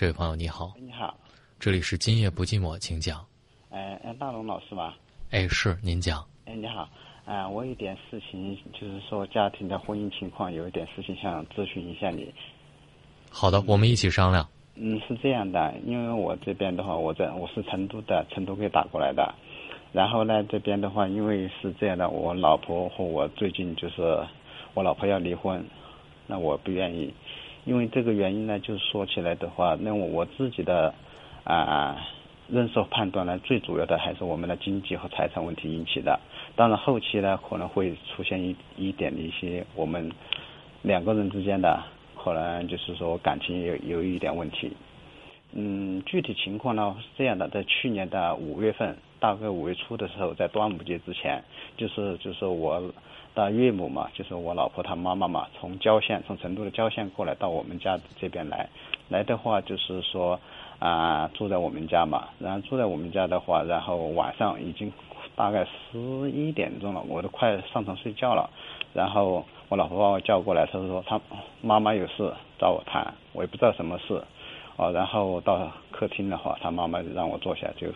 这位朋友你好，你好，这里是今夜不寂寞，请讲。哎哎，大龙老师吧？哎，是您讲。哎，你好，啊，我有点事情，就是说家庭的婚姻情况有一点事情想咨询一下你。好的，我们一起商量。嗯，是这样的，因为我这边的话，我在我是成都的，成都给打过来的。然后呢，这边的话，因为是这样的，我老婆和我最近就是我老婆要离婚，那我不愿意。因为这个原因呢，就是说起来的话，那我我自己的啊认识判断呢，最主要的还是我们的经济和财产问题引起的。当然后期呢，可能会出现一一点的一些我们两个人之间的可能就是说感情有有一点问题。嗯，具体情况呢是这样的，在去年的五月份，大概五月初的时候，在端午节之前，就是就是我。的岳母嘛，就是我老婆她妈妈嘛，从郊县，从成都的郊县过来到我们家这边来，来的话就是说啊住在我们家嘛，然后住在我们家的话，然后晚上已经大概十一点钟了，我都快上床睡觉了，然后我老婆把我叫过来，她说她妈妈有事找我谈，我也不知道什么事，哦，然后到客厅的话，她妈妈让我坐下就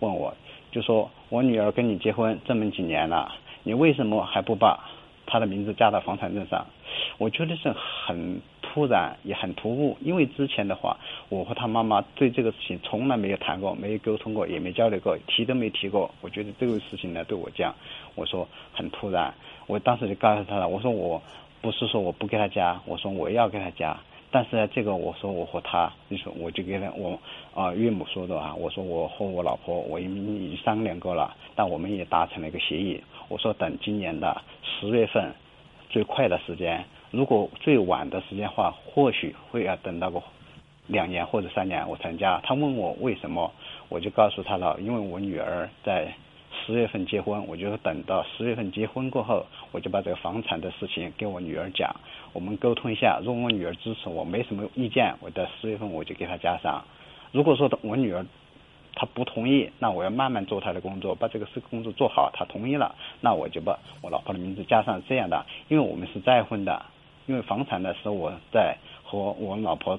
问我，就说我女儿跟你结婚这么几年了。你为什么还不把她的名字加到房产证上？我觉得是很突然，也很突兀。因为之前的话，我和他妈妈对这个事情从来没有谈过，没有沟通过，也没交流过，提都没提过。我觉得这个事情呢，对我讲，我说很突然。我当时就告诉他了，我说我不是说我不给他加，我说我要给他加。但是呢，这个我说我和他，你说我就给他我啊岳母说的啊，我说我和我老婆我已经商量过了，但我们也达成了一个协议。我说等今年的十月份，最快的时间，如果最晚的时间话，或许会要等到个两年或者三年我成家。他问我为什么，我就告诉他了，因为我女儿在。十月份结婚，我就等到十月份结婚过后，我就把这个房产的事情跟我女儿讲，我们沟通一下。如果我女儿支持我，没什么意见，我在十月份我就给她加上。如果说我女儿她不同意，那我要慢慢做她的工作，把这个事工作做好。她同意了，那我就把我老婆的名字加上。这样的，因为我们是再婚的，因为房产呢是我在和我老婆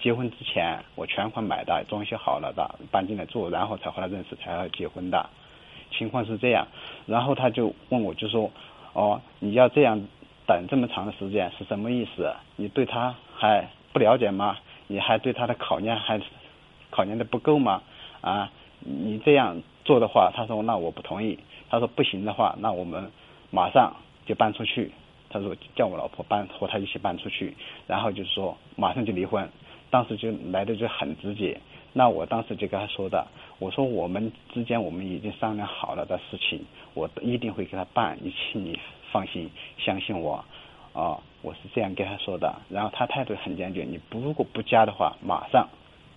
结婚之前我全款买的，装修好了的，搬进来住，然后才和她认识，才要结婚的。情况是这样，然后他就问我，就说，哦，你要这样等这么长的时间是什么意思？你对他还不了解吗？你还对他的考验还考验的不够吗？啊，你这样做的话，他说那我不同意。他说不行的话，那我们马上就搬出去。他说叫我老婆搬和他一起搬出去，然后就是说马上就离婚。当时就来的就很直接。那我当时就跟他说的，我说我们之间我们已经商量好了的事情，我一定会给他办，你请你放心，相信我，啊，我是这样跟他说的。然后他态度很坚决，你不如果不加的话，马上，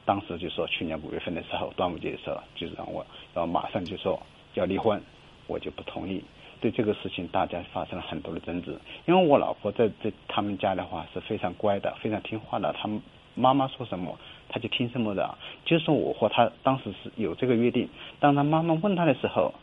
当时就说去年五月份的时候，端午节的时候，就让我要马上就说要离婚，我就不同意。对这个事情，大家发生了很多的争执，因为我老婆在这他们家的话是非常乖的，非常听话的，他们妈妈说什么。他就听什么的，就是我和他当时是有这个约定。当他妈妈问他的时候，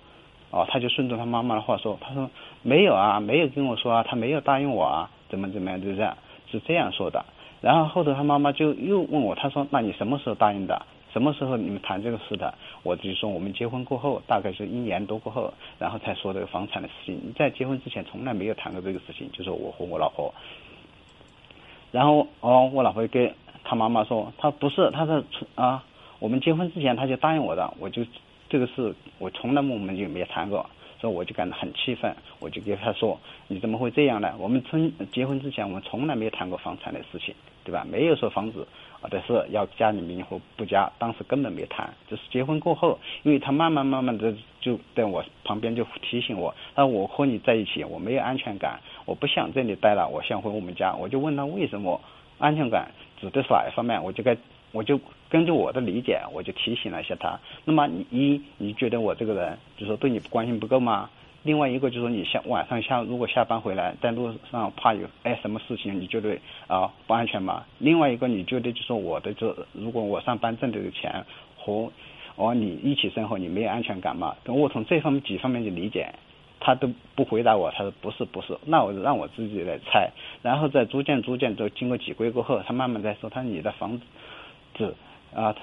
哦，他就顺着他妈妈的话说，他说没有啊，没有跟我说啊，他没有答应我啊，怎么怎么样，就这样是这样说的。然后后头他妈妈就又问我，他说那你什么时候答应的？什么时候你们谈这个事的？我就说我们结婚过后，大概是一年多过后，然后才说这个房产的事情。在结婚之前从来没有谈过这个事情，就是我和我老婆。然后哦，我老婆跟。他妈妈说：“他不是，他是啊，我们结婚之前他就答应我的，我就这个事我从来我们就没谈过，所以我就感到很气愤，我就跟他说：你怎么会这样呢？我们从结婚之前我们从来没谈过房产的事情，对吧？没有说房子啊的事要加你名或不加，当时根本没谈，就是结婚过后，因为他慢慢慢慢的就在我旁边就提醒我，他说我和你在一起我没有安全感，我不想这里待了，我想回我们家，我就问他为什么安全感。”指的是哪一方面？我就该，我就根据我的理解，我就提醒了一下他。那么，你一你觉得我这个人，就说对你关心不够吗？另外一个就是说，你下晚上下如果下班回来，在路上怕有哎什么事情，你觉得啊不安全吗？另外一个，你觉得就说我的这，如果我上班挣的钱和我你一起生活，你没有安全感吗？等我从这方面几方面去理解。他都不回答我，他说不是不是，那我让我自己来猜，然后再逐渐逐渐就经过几个月过后，他慢慢在说，他说你的房子是啊，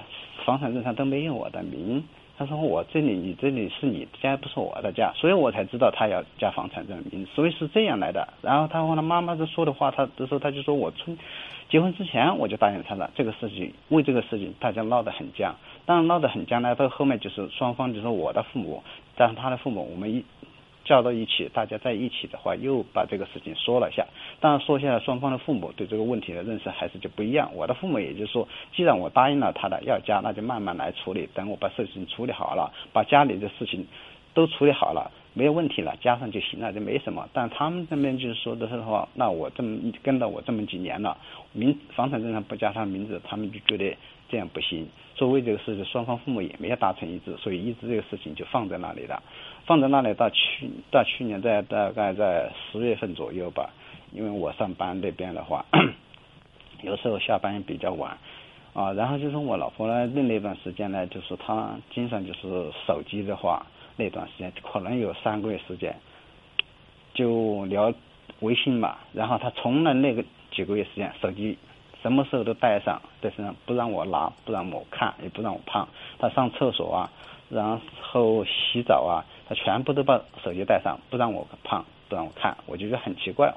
房产证上都没有我的名。他说我这里你这里是你家不是我的家，所以我才知道他要加房产证名，所以是这样来的。然后他和他妈妈在说的话，他的时候他就说我从结婚之前我就答应他了，这个事情为这个事情大家闹得很僵，当然闹得很僵呢，到后面就是双方就说我的父母加上他的父母，我们一。叫到一起，大家在一起的话，又把这个事情说了一下。当然说下来，双方的父母对这个问题的认识还是就不一样。我的父母也就是说，既然我答应了他的要加，那就慢慢来处理。等我把事情处理好了，把家里的事情都处理好了，没有问题了，加上就行了，就没什么。但他们这边就是说的是话，那我这么跟了我这么几年了，名房产证上不加他名字，他们就觉得这样不行。作为这个事情，双方父母也没有达成一致，所以一直这个事情就放在那里了。放在那里到去到去年在大概在十月份左右吧，因为我上班那边的话，有时候下班也比较晚，啊，然后就是我老婆呢那那段时间呢，就是她经常就是手机的话，那段时间可能有三个月时间，就聊微信嘛，然后她从来那个几个月时间手机什么时候都带上在身上，不让我拿，不让我看，也不让我碰，她上厕所啊，然后洗澡啊。他全部都把手机带上，不让我碰，不让我看，我就觉得很奇怪。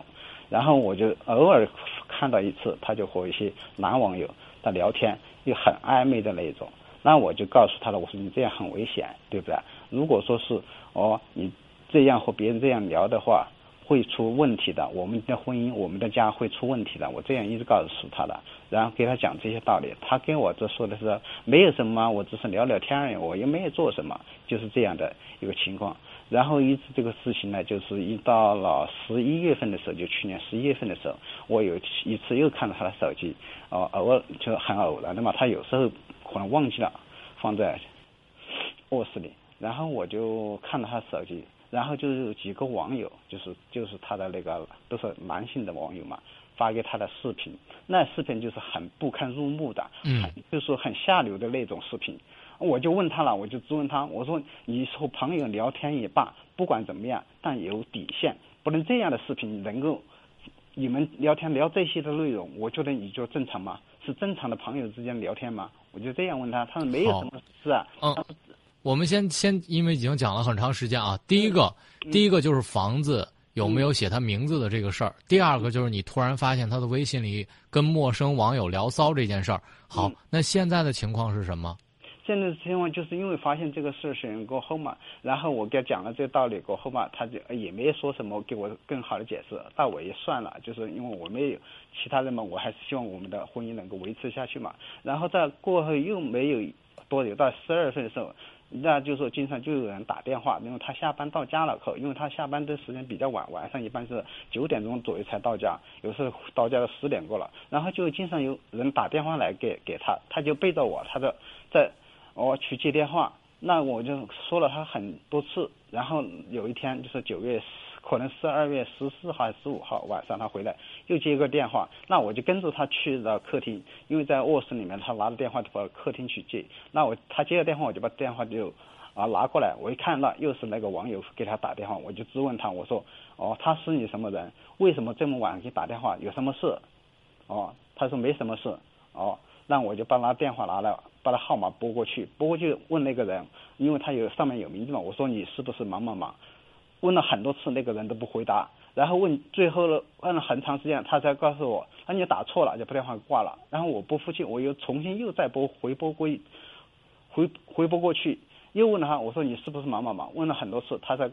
然后我就偶尔看到一次，他就和一些男网友在聊天，又很暧昧的那种。那我就告诉他了，我说你这样很危险，对不对？如果说是哦，你这样和别人这样聊的话，会出问题的。我们的婚姻，我们的家会出问题的。我这样一直告诉他的，然后给他讲这些道理。他跟我这说的是没有什么，我只是聊聊天而已，我又没有做什么，就是这样的一个情况。然后一直这个事情呢，就是一到了十一月份的时候，就去年十一月份的时候，我有一次又看到他的手机，哦，偶尔就很偶然的嘛，他有时候可能忘记了放在卧室里，然后我就看到他手机。然后就有几个网友，就是就是他的那个都是男性的网友嘛，发给他的视频，那视频就是很不堪入目的，嗯，就是很下流的那种视频。我就问他了，我就质问他，我说你和朋友聊天也罢，不管怎么样，但有底线，不能这样的视频能够你们聊天聊这些的内容，我觉得你就正常吗？是正常的朋友之间聊天吗？我就这样问他，他说没有什么事啊。嗯。我们先先，因为已经讲了很长时间啊。第一个，第一个就是房子有没有写他名字的这个事儿。第二个就是你突然发现他的微信里跟陌生网友聊骚这件事儿。好，那现在的情况是什么？现在的情况就是因为发现这个事情过后嘛，然后我给他讲了这个道理过后嘛，他就也没说什么给我更好的解释，那我也算了，就是因为我没有其他人嘛，我还是希望我们的婚姻能够维持下去嘛。然后在过后又没有多久，到十二岁的时候。那就是说经常就有人打电话，因为他下班到家了后，因为他下班的时间比较晚，晚上一般是九点钟左右才到家，有时候到家都十点过了，然后就经常有人打电话来给给他，他就背着我，他的在我去接电话，那我就说了他很多次，然后有一天就是九月。可能十二月十四号还是十五号晚上，他回来又接一个电话，那我就跟着他去到客厅，因为在卧室里面，他拿着电话跑到客厅去接。那我他接了电话，我就把电话就啊拿过来，我一看那又是那个网友给他打电话，我就质问他，我说哦他是你什么人？为什么这么晚给你打电话？有什么事？哦，他说没什么事。哦，那我就把他电话拿来，把他号码拨过去，拨过去问那个人，因为他有上面有名字嘛，我说你是不是忙忙忙？问了很多次，那个人都不回答，然后问最后了，问了很长时间，他才告诉我，那你打错了，就把电话挂了。然后我不服气，我又重新又再拨回拨过，回回拨过去，又问了他，我说你是不是忙忙忙？问了很多次，他才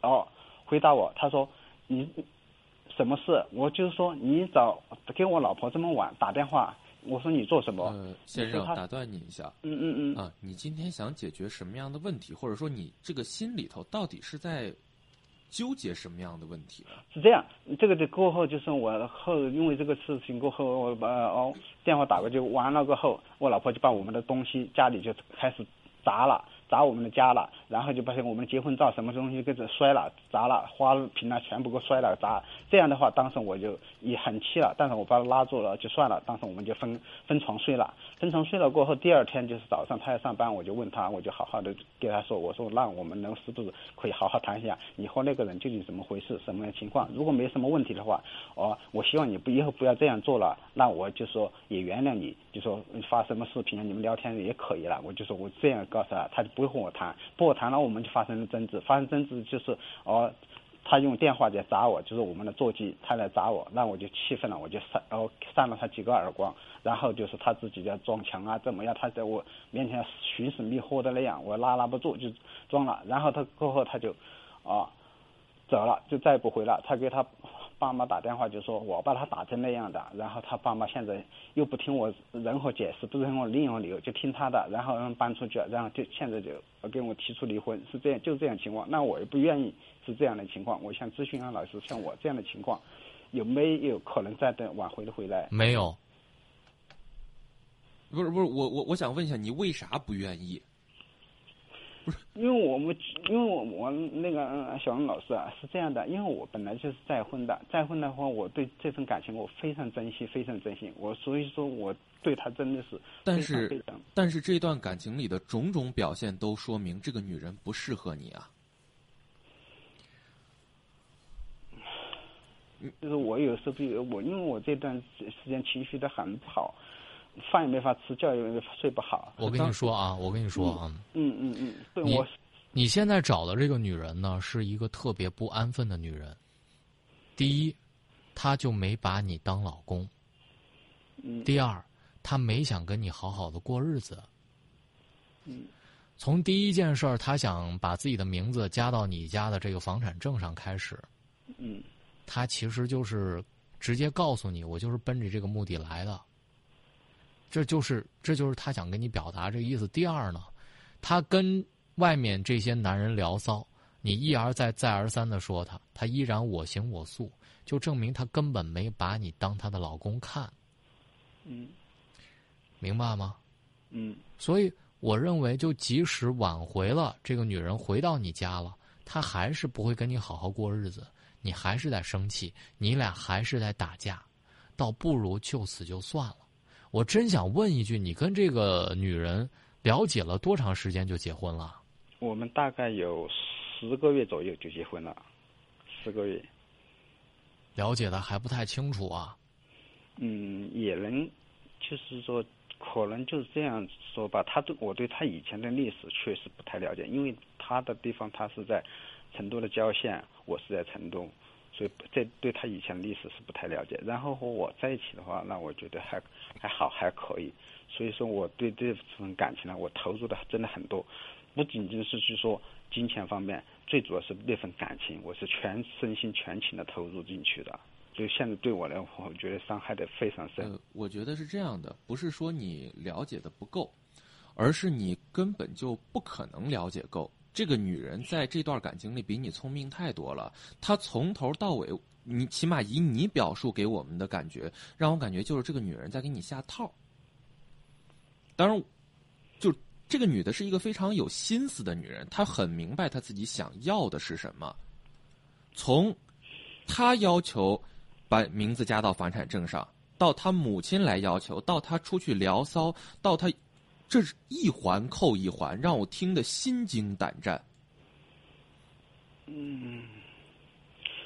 哦回答我，他说你什么事？我就是说你找给我老婆这么晚打电话。我说你做什么？呃，先生，打断你一下。嗯嗯嗯。啊，你今天想解决什么样的问题，或者说你这个心里头到底是在纠结什么样的问题？是这样，这个的过后就是我后因为这个事情过后，我把哦电话打过去完了过后，我老婆就把我们的东西家里就开始砸了。砸我们的家了，然后就把我们的结婚照什么东西给这摔了、砸了，花瓶啊全部给摔了、砸。这样的话，当时我就也很气了，但是我把他拉住了就算了。当时我们就分分床睡了，分床睡了过后，第二天就是早上他要上班，我就问他，我就好好的给他说，我说那我们能是不是可以好好谈一下，你和那个人究竟怎么回事，什么样情况？如果没什么问题的话，哦，我希望你不以后不要这样做了，那我就说也原谅你。就说发什么视频啊，你们聊天也可以了。我就说我这样告诉他，他就不会和我谈，不和谈了，我们就发生了争执，发生争执就是哦。他用电话在砸我，就是我们的座机，他来砸我，那我就气愤了，我就扇，然后扇了他几个耳光，然后就是他自己在撞墙啊，怎么样？他在我面前寻死觅活的那样，我拉拉不住就撞了，然后他过后他就，啊，走了，就再也不回了。他给他。爸妈打电话就说我把他打成那样的，然后他爸妈现在又不听我任何解释，不听我任何理由，就听他的，然后搬出去，然后就现在就跟我提出离婚，是这样，就这样情况。那我也不愿意是这样的情况，我想咨询安老师，像我这样的情况，有没有可能再等挽回的回来？没有。不是不是，我我我想问一下，你为啥不愿意？不是，因为我们，因为我我那个小王老师啊是这样的，因为我本来就是再婚的，再婚的话，我对这份感情我非常珍惜，非常珍惜，我所以说我对他真的是但是但是这段感情里的种种表现都说明这个女人不适合你啊。就是我有时候比如我，因为我这段时间情绪的很不好。饭也没法吃，觉也睡不好。我跟你说啊，我跟你说啊，嗯嗯嗯，我，你现在找的这个女人呢，是一个特别不安分的女人。第一，她就没把你当老公；第二，她没想跟你好好的过日子。嗯，从第一件事儿，她想把自己的名字加到你家的这个房产证上开始。嗯，她其实就是直接告诉你，我就是奔着这个目的来的。这就是，这就是他想跟你表达这个意思。第二呢，他跟外面这些男人聊骚，你一而再、再而三的说他，他依然我行我素，就证明他根本没把你当他的老公看。嗯，明白吗？嗯。所以我认为，就即使挽回了这个女人回到你家了，她还是不会跟你好好过日子，你还是在生气，你俩还是在打架，倒不如就此就算了。我真想问一句，你跟这个女人了解了多长时间就结婚了？我们大概有十个月左右就结婚了，十个月。了解的还不太清楚啊。嗯，也能，就是说，可能就是这样说吧。他对我对他以前的历史确实不太了解，因为他的地方他是在成都的郊县，我是在成都。所以这对他以前的历史是不太了解，然后和我在一起的话，那我觉得还还好还可以。所以说我对这份感情呢，我投入的真的很多，不仅仅是去说金钱方面，最主要是那份感情，我是全身心全情的投入进去的。就现在对我来，我觉得伤害的非常深。我觉得是这样的，不是说你了解的不够，而是你根本就不可能了解够。这个女人在这段感情里比你聪明太多了。她从头到尾，你起码以你表述给我们的感觉，让我感觉就是这个女人在给你下套。当然，就这个女的是一个非常有心思的女人，她很明白她自己想要的是什么。从她要求把名字加到房产证上，到她母亲来要求，到她出去聊骚，到她。这是一环扣一环，让我听得心惊胆战。嗯，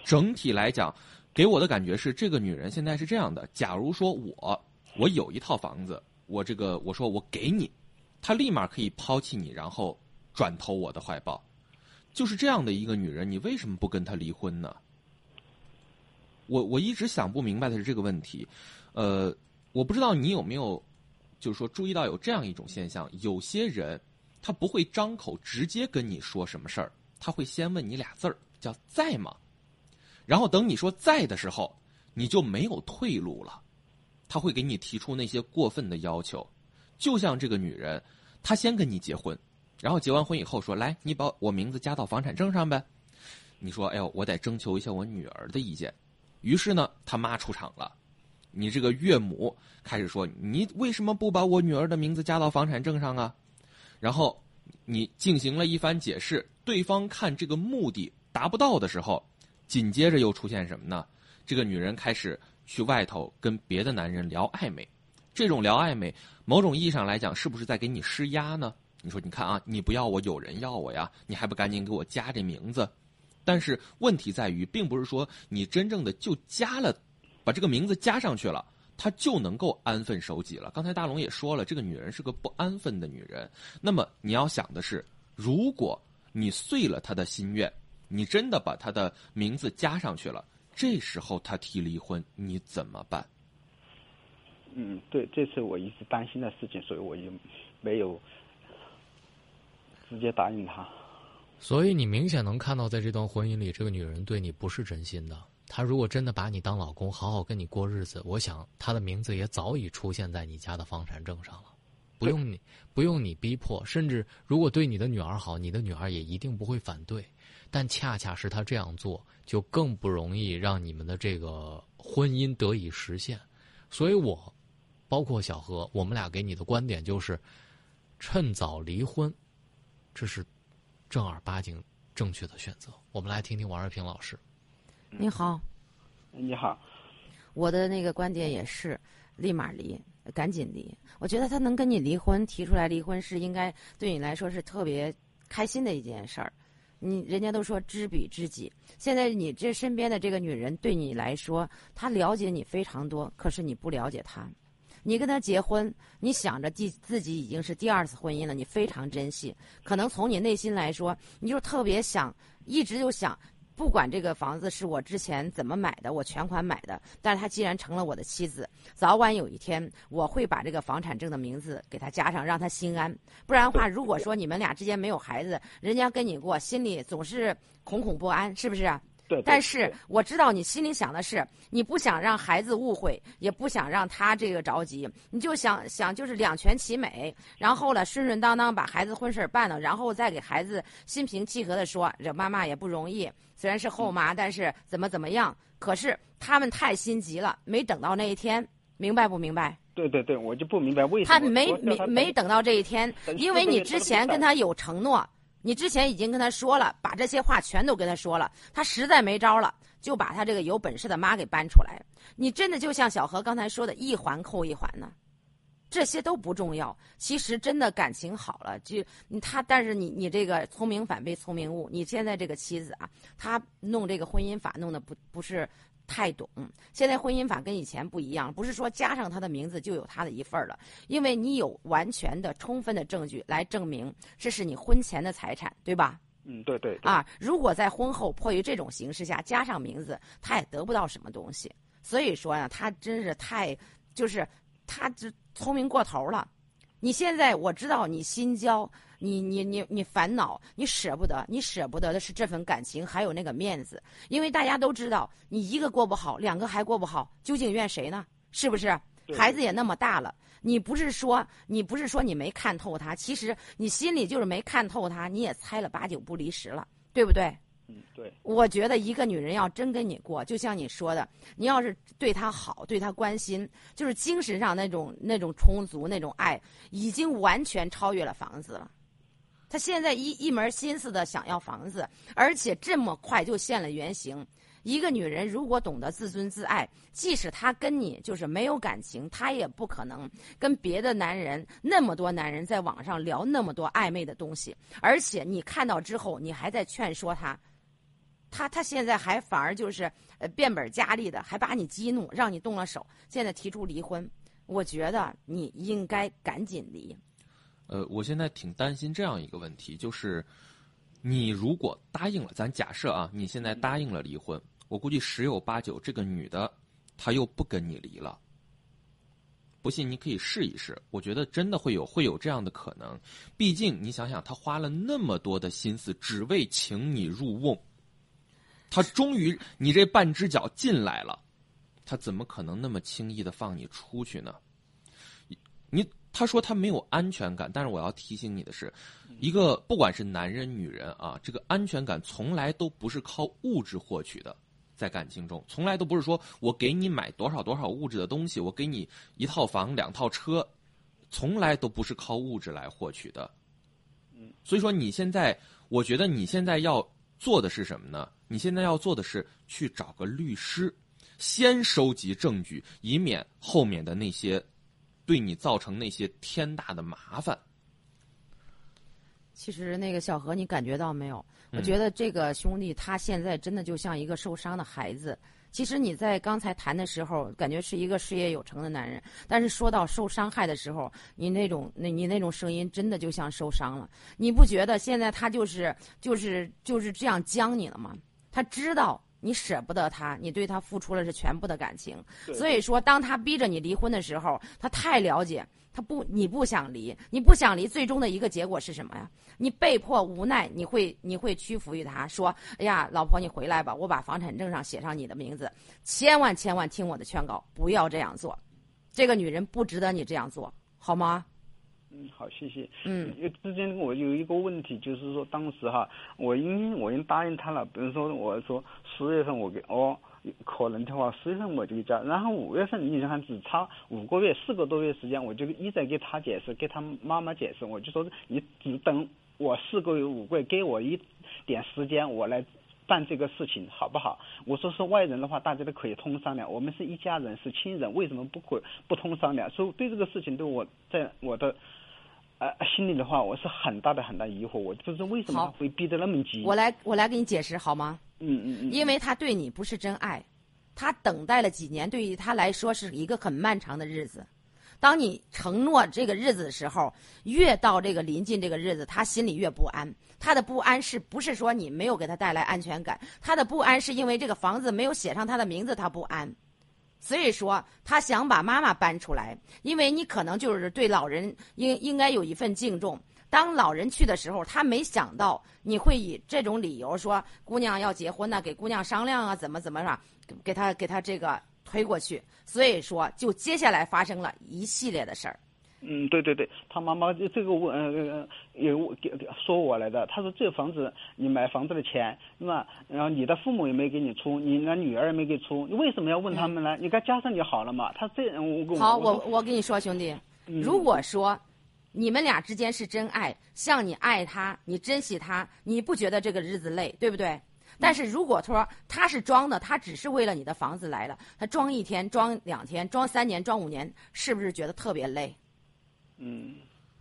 整体来讲，给我的感觉是，这个女人现在是这样的：假如说我我有一套房子，我这个我说我给你，她立马可以抛弃你，然后转投我的怀抱。就是这样的一个女人，你为什么不跟她离婚呢？我我一直想不明白的是这个问题。呃，我不知道你有没有。就是说，注意到有这样一种现象：有些人他不会张口直接跟你说什么事儿，他会先问你俩字儿，叫“在吗”，然后等你说“在”的时候，你就没有退路了。他会给你提出那些过分的要求，就像这个女人，她先跟你结婚，然后结完婚以后说：“来，你把我名字加到房产证上呗。”你说：“哎呦，我得征求一下我女儿的意见。”于是呢，他妈出场了。你这个岳母开始说：“你为什么不把我女儿的名字加到房产证上啊？”然后你进行了一番解释，对方看这个目的达不到的时候，紧接着又出现什么呢？这个女人开始去外头跟别的男人聊暧昧，这种聊暧昧，某种意义上来讲，是不是在给你施压呢？你说，你看啊，你不要我，有人要我呀，你还不赶紧给我加这名字？但是问题在于，并不是说你真正的就加了。把这个名字加上去了，她就能够安分守己了。刚才大龙也说了，这个女人是个不安分的女人。那么你要想的是，如果你遂了他的心愿，你真的把他的名字加上去了，这时候他提离婚，你怎么办？嗯，对，这是我一直担心的事情，所以我就没有直接答应他。所以你明显能看到，在这段婚姻里，这个女人对你不是真心的。她如果真的把你当老公，好好跟你过日子，我想她的名字也早已出现在你家的房产证上了，不用你不用你逼迫。甚至如果对你的女儿好，你的女儿也一定不会反对。但恰恰是她这样做，就更不容易让你们的这个婚姻得以实现。所以我。包括小何，我们俩给你的观点就是，趁早离婚，这是正儿八经正确的选择。我们来听听王瑞平老师。你好，你好，我的那个观点也是，立马离，赶紧离。我觉得他能跟你离婚，提出来离婚是应该对你来说是特别开心的一件事儿。你人家都说知彼知己，现在你这身边的这个女人对你来说，她了解你非常多，可是你不了解她。你跟她结婚，你想着第自己已经是第二次婚姻了，你非常珍惜。可能从你内心来说，你就特别想，一直就想，不管这个房子是我之前怎么买的，我全款买的，但是他既然成了我的妻子，早晚有一天我会把这个房产证的名字给他加上，让他心安。不然的话，如果说你们俩之间没有孩子，人家跟你过，心里总是恐恐不安，是不是？但是我知道你心里想的是，你不想让孩子误会，也不想让他这个着急，你就想想就是两全其美，然后呢顺顺当当把孩子婚事办了，然后再给孩子心平气和的说，这妈妈也不容易，虽然是后妈，但是怎么怎么样。可是他们太心急了，没等到那一天，明白不明白？对对对，我就不明白为什么他没没没等到这一天，因为你之前跟他有承诺。你之前已经跟他说了，把这些话全都跟他说了，他实在没招了，就把他这个有本事的妈给搬出来。你真的就像小何刚才说的，一环扣一环呢，这些都不重要。其实真的感情好了，就他，但是你你这个聪明反被聪明误。你现在这个妻子啊，他弄这个婚姻法弄的不不是。太懂，现在婚姻法跟以前不一样，不是说加上他的名字就有他的一份了，因为你有完全的、充分的证据来证明这是你婚前的财产，对吧？嗯，对对。啊，如果在婚后迫于这种形式下加上名字，他也得不到什么东西。所以说呀，他真是太，就是他这聪明过头了。你现在我知道你心焦。你你你你烦恼，你舍不得，你舍不得的是这份感情，还有那个面子。因为大家都知道，你一个过不好，两个还过不好，究竟怨谁呢？是不是？孩子也那么大了，你不是说你不是说你没看透他，其实你心里就是没看透他，你也猜了八九不离十了，对不对？对。我觉得一个女人要真跟你过，就像你说的，你要是对她好，对她关心，就是精神上那种那种充足那种爱，已经完全超越了房子了。她现在一一门心思的想要房子，而且这么快就现了原形。一个女人如果懂得自尊自爱，即使她跟你就是没有感情，她也不可能跟别的男人那么多男人在网上聊那么多暧昧的东西。而且你看到之后，你还在劝说她，他他现在还反而就是呃变本加厉的，还把你激怒，让你动了手，现在提出离婚。我觉得你应该赶紧离。呃，我现在挺担心这样一个问题，就是你如果答应了，咱假设啊，你现在答应了离婚，我估计十有八九这个女的她又不跟你离了。不信你可以试一试，我觉得真的会有会有这样的可能。毕竟你想想，她花了那么多的心思，只为请你入瓮，他终于你这半只脚进来了，他怎么可能那么轻易的放你出去呢？你。他说他没有安全感，但是我要提醒你的是，一个不管是男人女人啊，这个安全感从来都不是靠物质获取的，在感情中从来都不是说我给你买多少多少物质的东西，我给你一套房两套车，从来都不是靠物质来获取的。嗯，所以说你现在，我觉得你现在要做的是什么呢？你现在要做的是去找个律师，先收集证据，以免后面的那些。对你造成那些天大的麻烦。其实那个小何，你感觉到没有？我觉得这个兄弟他现在真的就像一个受伤的孩子，其实你在刚才谈的时候，感觉是一个事业有成的男人，但是说到受伤害的时候，你那种那你那种声音真的就像受伤了。你不觉得现在他就是就是就是这样将你了吗？他知道你舍不得他，你对他付出了是全部的感情，所以说当他逼着你离婚的时候，他太了解。他不，你不想离，你不想离，最终的一个结果是什么呀？你被迫无奈，你会你会屈服于他，说：“哎呀，老婆，你回来吧，我把房产证上写上你的名字。”千万千万听我的劝告，不要这样做。这个女人不值得你这样做，好吗？嗯，好，谢谢。嗯，因为之间我有一个问题，就是说当时哈，我因我已经答应他了，比如说我说十月份我给哦。可能的话，十月份我就交，然后五月份你看只差五个月，四个多月时间，我就一直给他解释，给他妈妈解释，我就说你只等我四个月、五个月，给我一点时间，我来办这个事情，好不好？我说是外人的话，大家都可以通商量，我们是一家人，是亲人，为什么不可不通商量？所以对这个事情，对我在我的呃心里的话，我是很大的很大疑惑，我不知道为什么会逼得那么急。我来我来给你解释好吗？嗯嗯嗯，因为他对你不是真爱，他等待了几年，对于他来说是一个很漫长的日子。当你承诺这个日子的时候，越到这个临近这个日子，他心里越不安。他的不安是不是说你没有给他带来安全感？他的不安是因为这个房子没有写上他的名字，他不安。所以说，他想把妈妈搬出来，因为你可能就是对老人应应该有一份敬重。当老人去的时候，他没想到你会以这种理由说姑娘要结婚呢，给姑娘商量啊，怎么怎么着，给他给他这个推过去。所以说，就接下来发生了一系列的事儿。嗯，对对对，他妈妈这个问呃也给说我来的，他说这房子你买房子的钱是吧？然后你的父母也没给你出，你那女儿也没给出，你为什么要问他们呢？你该加上就好了嘛。他这我好，我我跟你说，兄弟，如果说。你们俩之间是真爱，像你爱他，你珍惜他，你不觉得这个日子累，对不对？但是如果说他是装的，他只是为了你的房子来了，他装一天、装两天、装三年、装五年，是不是觉得特别累？嗯。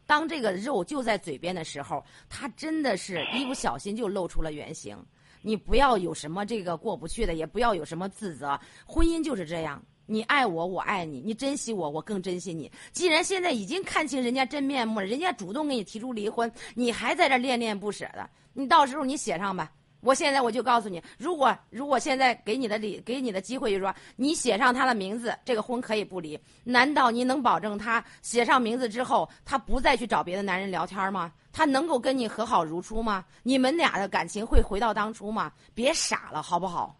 当这个肉就在嘴边的时候，他真的是一不小心就露出了原形。你不要有什么这个过不去的，也不要有什么自责，婚姻就是这样。你爱我，我爱你；你珍惜我，我更珍惜你。既然现在已经看清人家真面目了，人家主动给你提出离婚，你还在这恋恋不舍的，你到时候你写上吧。我现在我就告诉你，如果如果现在给你的理给你的机会，就是说你写上他的名字，这个婚可以不离。难道你能保证他写上名字之后，他不再去找别的男人聊天吗？他能够跟你和好如初吗？你们俩的感情会回到当初吗？别傻了，好不好？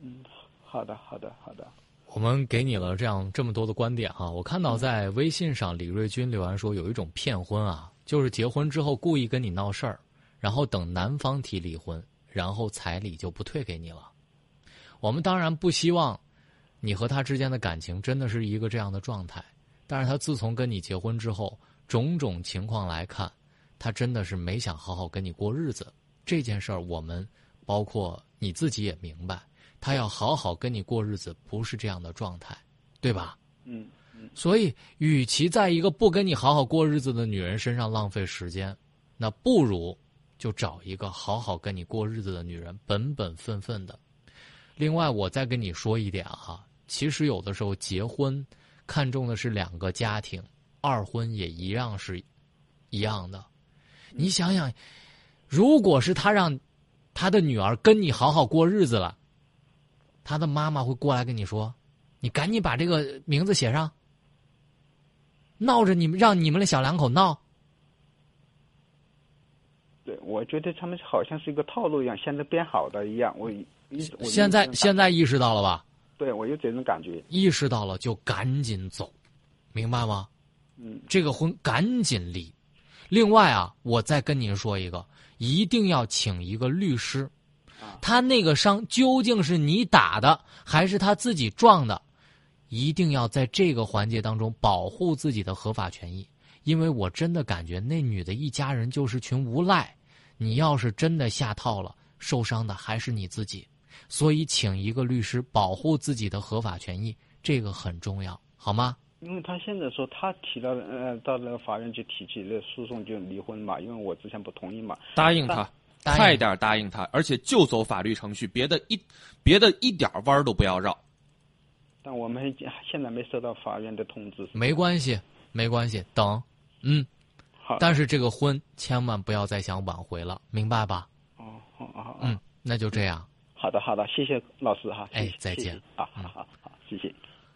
嗯，好的，好的，好的。我们给你了这样这么多的观点哈，我看到在微信上李瑞军留言说有一种骗婚啊，就是结婚之后故意跟你闹事儿，然后等男方提离婚，然后彩礼就不退给你了。我们当然不希望你和他之间的感情真的是一个这样的状态，但是他自从跟你结婚之后，种种情况来看，他真的是没想好好跟你过日子。这件事儿我们包括你自己也明白。他要好好跟你过日子，不是这样的状态，对吧？嗯嗯。所以，与其在一个不跟你好好过日子的女人身上浪费时间，那不如就找一个好好跟你过日子的女人，本本分分的。另外，我再跟你说一点哈，其实有的时候结婚看重的是两个家庭，二婚也一样是一样的。你想想，如果是他让他的女儿跟你好好过日子了。他的妈妈会过来跟你说：“你赶紧把这个名字写上。”闹着你们，让你们的小两口闹。对，我觉得他们好像是一个套路一样，现在编好的一样。我一现在现在意识到了吧？对，我有这种感觉。意识到了就赶紧走，明白吗？嗯，这个婚赶紧离。另外啊，我再跟您说一个，一定要请一个律师。他那个伤究竟是你打的还是他自己撞的？一定要在这个环节当中保护自己的合法权益，因为我真的感觉那女的一家人就是群无赖。你要是真的下套了，受伤的还是你自己。所以，请一个律师保护自己的合法权益，这个很重要，好吗？因为他现在说他提到呃到那个法院去提起这诉讼就离婚嘛，因为我之前不同意嘛。答应他。答应快点答应他，而且就走法律程序，别的一别的一点弯儿都不要绕。但我们现在没收到法院的通知。没关系，没关系，等，嗯。好。但是这个婚千万不要再想挽回了，明白吧？哦，好好。嗯，那就这样。好的，好的，谢谢老师哈。哎，再见。好，好好好，谢谢。